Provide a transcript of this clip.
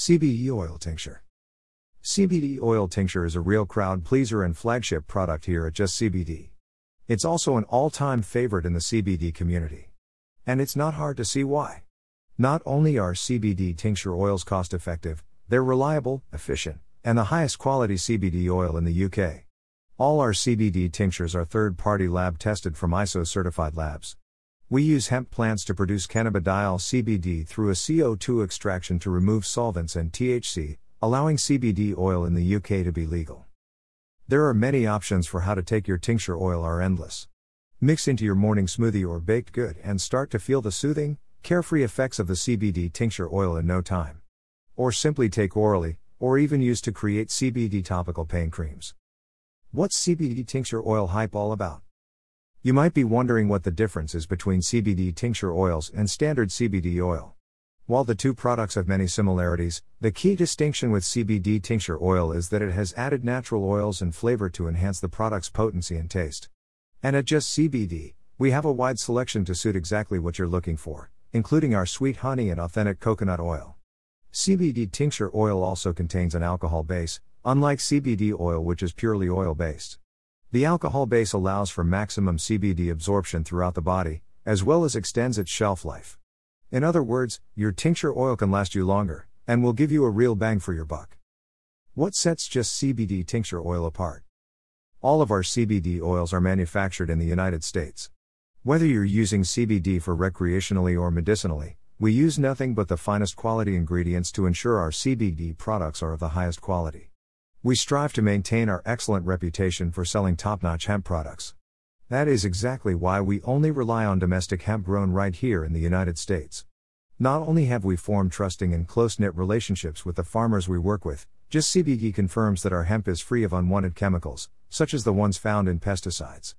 CBD Oil Tincture. CBD Oil Tincture is a real crowd pleaser and flagship product here at Just CBD. It's also an all time favorite in the CBD community. And it's not hard to see why. Not only are CBD tincture oils cost effective, they're reliable, efficient, and the highest quality CBD oil in the UK. All our CBD tinctures are third party lab tested from ISO certified labs. We use hemp plants to produce cannabidiol CBD through a CO2 extraction to remove solvents and THC, allowing CBD oil in the UK to be legal. There are many options for how to take your tincture oil are endless. Mix into your morning smoothie or baked good and start to feel the soothing, carefree effects of the CBD tincture oil in no time. Or simply take orally, or even use to create CBD topical pain creams. What's CBD tincture oil hype all about? You might be wondering what the difference is between CBD tincture oils and standard CBD oil. While the two products have many similarities, the key distinction with CBD tincture oil is that it has added natural oils and flavor to enhance the product's potency and taste. And at Just CBD, we have a wide selection to suit exactly what you're looking for, including our sweet honey and authentic coconut oil. CBD tincture oil also contains an alcohol base, unlike CBD oil, which is purely oil based. The alcohol base allows for maximum CBD absorption throughout the body, as well as extends its shelf life. In other words, your tincture oil can last you longer, and will give you a real bang for your buck. What sets just CBD tincture oil apart? All of our CBD oils are manufactured in the United States. Whether you're using CBD for recreationally or medicinally, we use nothing but the finest quality ingredients to ensure our CBD products are of the highest quality. We strive to maintain our excellent reputation for selling top notch hemp products. That is exactly why we only rely on domestic hemp grown right here in the United States. Not only have we formed trusting and close knit relationships with the farmers we work with, Just CBD confirms that our hemp is free of unwanted chemicals, such as the ones found in pesticides.